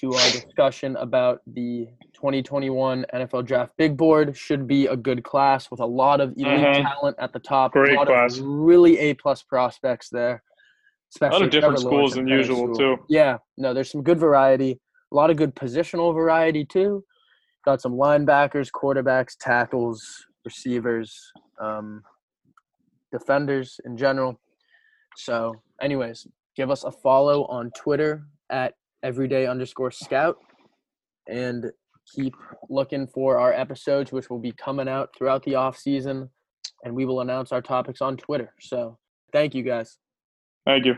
to our discussion about the 2021 NFL Draft Big Board. Should be a good class with a lot of elite Mhm. talent at the top. Great a lot class. Of really A plus prospects there. A lot of different schools than usual, Sewell. too. Yeah, no, there's some good variety. A lot of good positional variety too. Got some linebackers, quarterbacks, tackles, receivers, um, defenders in general. So, anyways, give us a follow on Twitter at everyday underscore scout and keep looking for our episodes, which will be coming out throughout the off season. And we will announce our topics on Twitter. So, thank you guys. Thank you.